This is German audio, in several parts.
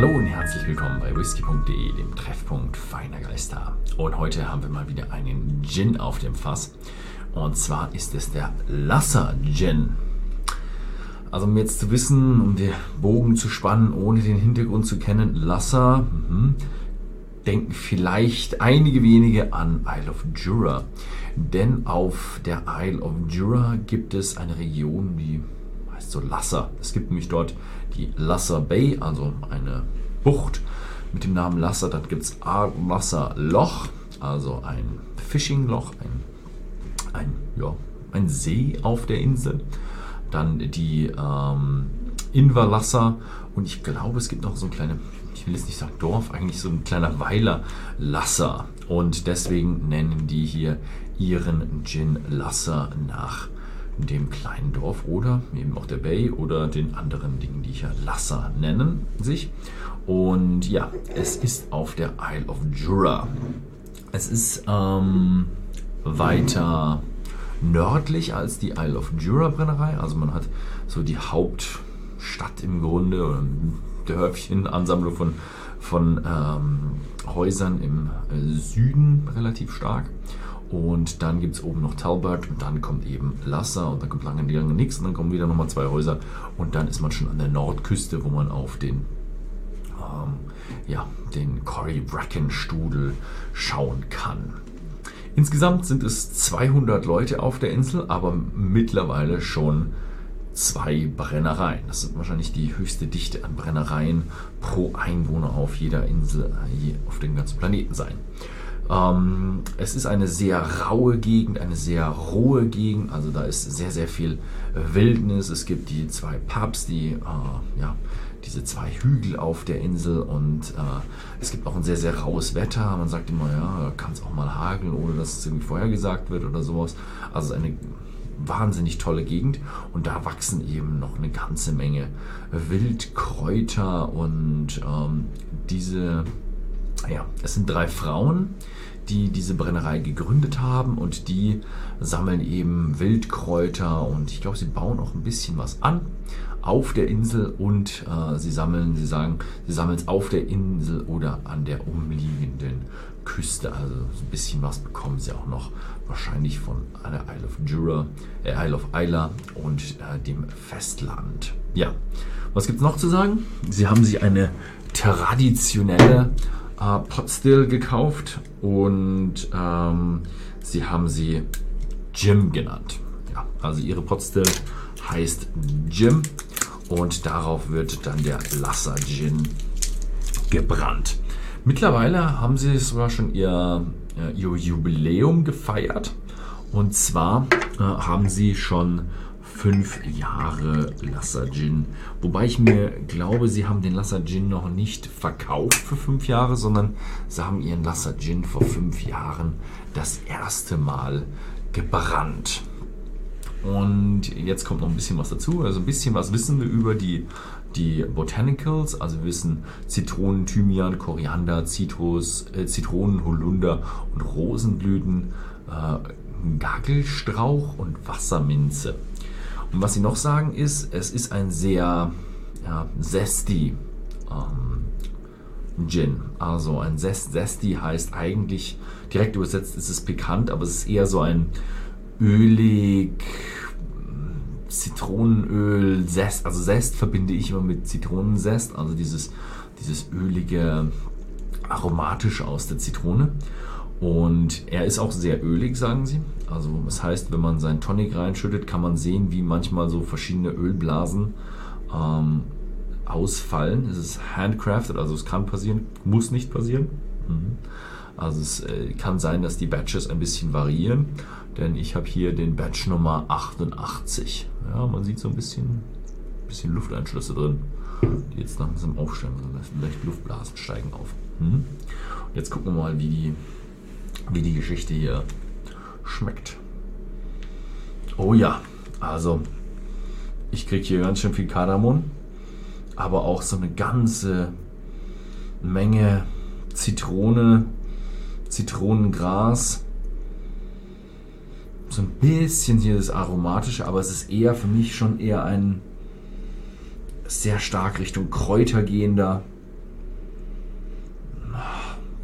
Hallo und herzlich willkommen bei whisky.de, dem Treffpunkt feiner Geister. Und heute haben wir mal wieder einen Gin auf dem Fass. Und zwar ist es der Lasser Gin. Also um jetzt zu wissen, um den Bogen zu spannen, ohne den Hintergrund zu kennen, Lasser, mhm, denken vielleicht einige wenige an Isle of Jura. Denn auf der Isle of Jura gibt es eine Region, die heißt so Lasser. Es gibt nämlich dort die Lasser Bay, also eine Bucht mit dem Namen Lasser. Dann gibt es Lasser Loch, also ein Fishing-Loch, ein, ein, ja, ein See auf der Insel. Dann die ähm, Inverlasser und ich glaube, es gibt noch so ein kleines, ich will jetzt nicht sagen Dorf, eigentlich so ein kleiner Weiler Lasser. Und deswegen nennen die hier ihren Gin Lasser nach dem kleinen Dorf oder eben auch der Bay oder den anderen Dingen, die hier Lasser nennen sich. Und ja, es ist auf der Isle of Jura. Es ist ähm, weiter nördlich als die Isle of Jura Brennerei. Also man hat so die Hauptstadt im Grunde oder Dörfchen, Ansammlung von, von ähm, Häusern im äh, Süden relativ stark. Und dann gibt es oben noch Talbot und dann kommt eben Lasser und dann kommt lange, lange nichts und dann kommen wieder nochmal zwei Häuser und dann ist man schon an der Nordküste, wo man auf den, ja, den Cory Bracken Studel schauen kann. Insgesamt sind es 200 Leute auf der Insel, aber mittlerweile schon zwei Brennereien. Das sind wahrscheinlich die höchste Dichte an Brennereien pro Einwohner auf jeder Insel äh, auf dem ganzen Planeten sein. Ähm, es ist eine sehr raue Gegend, eine sehr rohe Gegend. Also da ist sehr, sehr viel Wildnis. Es gibt die zwei Pubs, die, äh, ja, diese zwei Hügel auf der Insel und äh, es gibt auch ein sehr, sehr raues Wetter. Man sagt immer, ja, kann es auch mal hageln, ohne dass es irgendwie vorhergesagt wird oder sowas. Also eine wahnsinnig tolle Gegend und da wachsen eben noch eine ganze Menge Wildkräuter und ähm, diese, ja, es sind drei Frauen, die diese Brennerei gegründet haben und die sammeln eben Wildkräuter und ich glaube, sie bauen auch ein bisschen was an auf der Insel und äh, sie sammeln, sie sagen, sie sammeln es auf der Insel oder an der umliegenden Küste. Also ein bisschen was bekommen sie auch noch wahrscheinlich von der Isle of Jura, äh, Isle of Isla und äh, dem Festland. Ja, was gibt es noch zu sagen? Sie haben sich eine traditionelle äh, Potstill gekauft und ähm, sie haben sie Jim genannt. Ja, also ihre Potstill heißt Jim und darauf wird dann der Lasser Gin gebrannt. Mittlerweile haben sie sogar schon ihr, äh, ihr Jubiläum gefeiert und zwar äh, haben sie schon fünf Jahre Lasser Gin. Wobei ich mir glaube, sie haben den Lasser Gin noch nicht verkauft für fünf Jahre, sondern sie haben ihren Lasser Gin vor fünf Jahren das erste Mal gebrannt. Und jetzt kommt noch ein bisschen was dazu. Also ein bisschen was wissen wir über die, die Botanicals. Also wir wissen Zitronen, Thymian, Koriander, Zitrus, äh, Zitronen, Holunder und Rosenblüten, äh, Gaggelstrauch und Wasserminze. Und was sie noch sagen ist, es ist ein sehr ja, zesty ähm, Gin. Also ein Zest, zesty heißt eigentlich, direkt übersetzt ist es pikant, aber es ist eher so ein ölig, Zitronenöl, Zest. Also Zest verbinde ich immer mit Zitronensest, also dieses, dieses ölige, aromatische aus der Zitrone. Und er ist auch sehr ölig, sagen sie. Also das heißt, wenn man seinen Tonic reinschüttet, kann man sehen, wie manchmal so verschiedene Ölblasen ähm, ausfallen. Es ist handcrafted, also es kann passieren, muss nicht passieren. Mhm. Also es äh, kann sein, dass die Batches ein bisschen variieren, denn ich habe hier den Batch Nummer 88. Ja, man sieht so ein bisschen, bisschen Lufteinschlüsse drin, die jetzt langsam aufsteigen. Also leicht Luftblasen steigen auf. Mhm. Jetzt gucken wir mal, wie die wie die Geschichte hier schmeckt. Oh ja, also ich kriege hier ganz schön viel Kardamom, aber auch so eine ganze Menge Zitrone, Zitronengras. So ein bisschen hier das Aromatische, aber es ist eher für mich schon eher ein sehr stark Richtung Kräuter gehender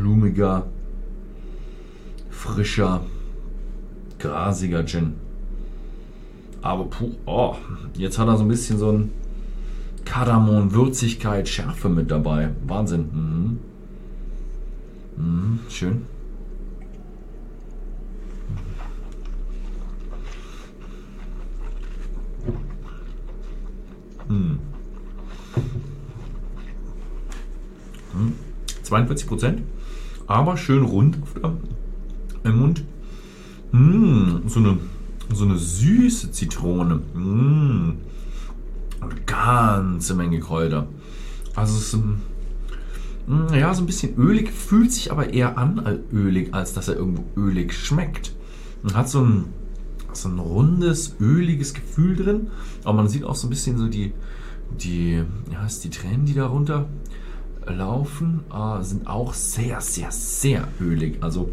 blumiger, frischer, grasiger Gin. Aber puh, oh, jetzt hat er so ein bisschen so ein Kardamom, Würzigkeit, Schärfe mit dabei. Wahnsinn. Mhm. Mhm, schön. Mhm. 42 Prozent, aber schön rund im Mund. Mmh, so, eine, so eine süße Zitrone. Mmh. Eine ganze Menge Kräuter. Also es ist ein, mm, ja, so ein bisschen ölig, fühlt sich aber eher an als ölig, als dass er irgendwo ölig schmeckt. Man hat so ein, so ein rundes, öliges Gefühl drin, aber man sieht auch so ein bisschen so die, die, ja, ist die Tränen, die darunter laufen, äh, sind auch sehr, sehr, sehr ölig. Also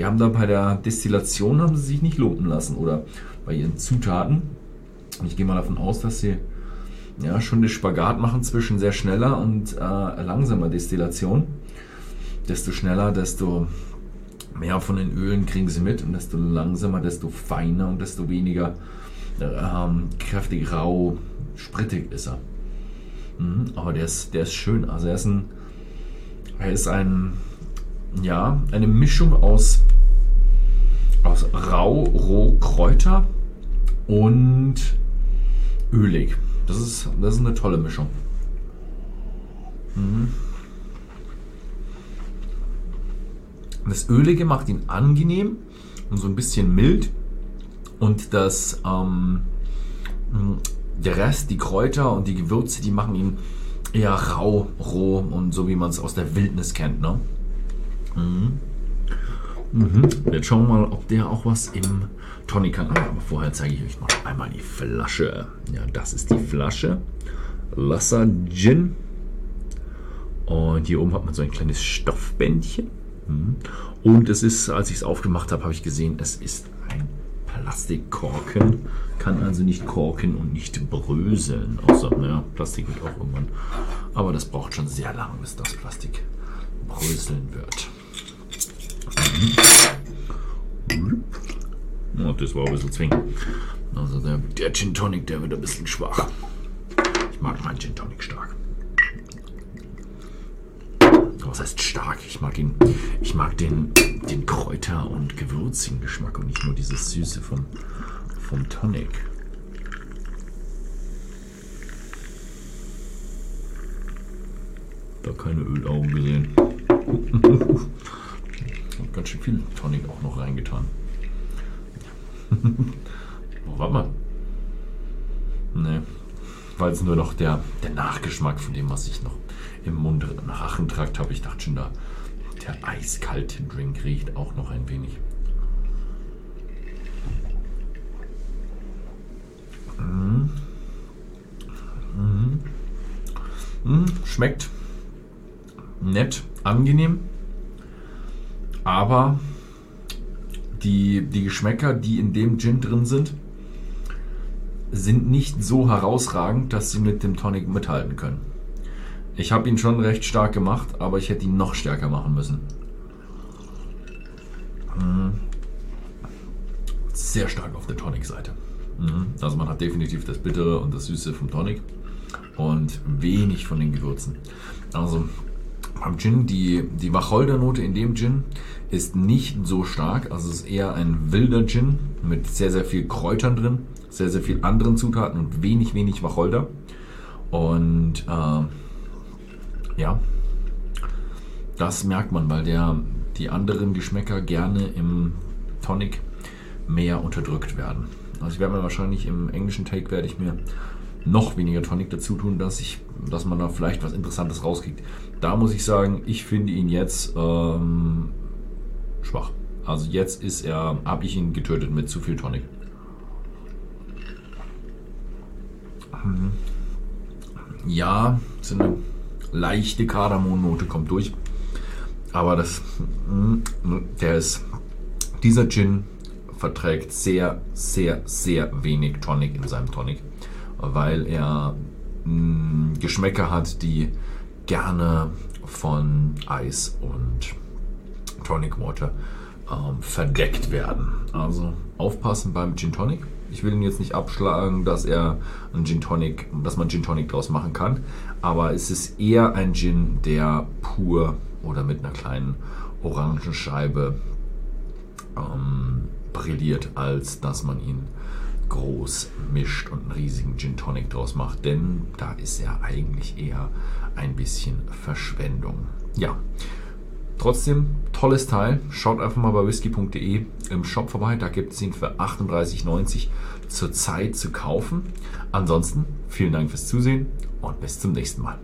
die haben da bei der Destillation haben sie sich nicht lumpen lassen oder bei ihren Zutaten. Ich gehe mal davon aus, dass sie ja schon den Spagat machen zwischen sehr schneller und äh, langsamer Destillation. Desto schneller, desto mehr von den Ölen kriegen sie mit und desto langsamer, desto feiner und desto weniger ähm, kräftig rau, sprittig ist er. Mhm, aber der ist, der ist schön. Also er ist ein, er ist ein, ja, eine Mischung aus, aus rau, roh Kräuter und ölig. Das ist, das ist eine tolle Mischung. Mhm. Das Ölige macht ihn angenehm und so ein bisschen mild. Und das ähm, der Rest, die Kräuter und die Gewürze, die machen ihn eher rau, roh und so wie man es aus der Wildnis kennt. Ne? Mhm. Mhm. Jetzt schauen wir mal, ob der auch was im Tonic kann. Ah, aber vorher zeige ich euch noch einmal die Flasche. Ja, das ist die Flasche. Lasser Gin. Und hier oben hat man so ein kleines Stoffbändchen. Mhm. Und es ist, als ich es aufgemacht habe, habe ich gesehen, es ist ein Plastikkorken kann also nicht korken und nicht bröseln. Außer, naja, Plastik wird auch irgendwann. Aber das braucht schon sehr lange, bis das Plastik bröseln wird. Oh, das war ein bisschen zwingend. Also der, der Gin Tonic, der wird ein bisschen schwach. Ich mag meinen Gin Tonic stark. Was heißt stark? Ich mag ihn. Ich mag den, den Kräuter- und gewürzigen Geschmack und nicht nur dieses Süße vom, vom Tonic. Da keine Ölaugen gesehen. Ganz schön viel Tonic auch noch reingetan. oh, warte mal. Ne. War jetzt nur noch der, der Nachgeschmack von dem, was ich noch im Mund Rachentrakt habe. Ich dachte schon, da der eiskalte Drink riecht auch noch ein wenig. Mhm. Mhm. Mhm. Schmeckt nett, angenehm, aber die, die Geschmäcker, die in dem Gin drin sind, sind nicht so herausragend, dass sie mit dem Tonic mithalten können. Ich habe ihn schon recht stark gemacht, aber ich hätte ihn noch stärker machen müssen. Sehr stark auf der Tonic-Seite. Mhm. Also man hat definitiv das Bittere und das Süße vom Tonic und wenig von den Gewürzen. Also beim Gin, die, die Wacholdernote in dem Gin ist nicht so stark. Also es ist eher ein wilder Gin mit sehr, sehr viel Kräutern drin, sehr, sehr viel anderen Zutaten und wenig, wenig Wacholder. Und äh, ja, das merkt man, weil der, die anderen Geschmäcker gerne im Tonic mehr unterdrückt werden. Also ich werde mir wahrscheinlich im englischen Take werde ich mir noch weniger Tonic dazu tun, dass, ich, dass man da vielleicht was Interessantes rauskriegt. Da muss ich sagen, ich finde ihn jetzt ähm, schwach. Also jetzt ist er, habe ich ihn getötet mit zu viel Tonic. Mhm. Ja, so eine leichte Kardamomnote kommt durch. Aber das, mhm, der ist, dieser Gin verträgt sehr, sehr, sehr wenig Tonic in seinem Tonic, weil er mh, mm, Geschmäcker hat, die gerne von Eis und Tonic Water ähm, verdeckt werden. Also aufpassen beim Gin Tonic. Ich will ihn jetzt nicht abschlagen, dass er ein Gin Tonic, dass man Gin Tonic draus machen kann, aber es ist eher ein Gin, der pur oder mit einer kleinen Orangenscheibe ähm, brilliert, als dass man ihn groß mischt und einen riesigen Gin Tonic draus macht, denn da ist er eigentlich eher ein bisschen Verschwendung. Ja, trotzdem tolles Teil. Schaut einfach mal bei whisky.de im Shop vorbei, da gibt es ihn für 38,90 zur Zeit zu kaufen. Ansonsten vielen Dank fürs Zusehen und bis zum nächsten Mal.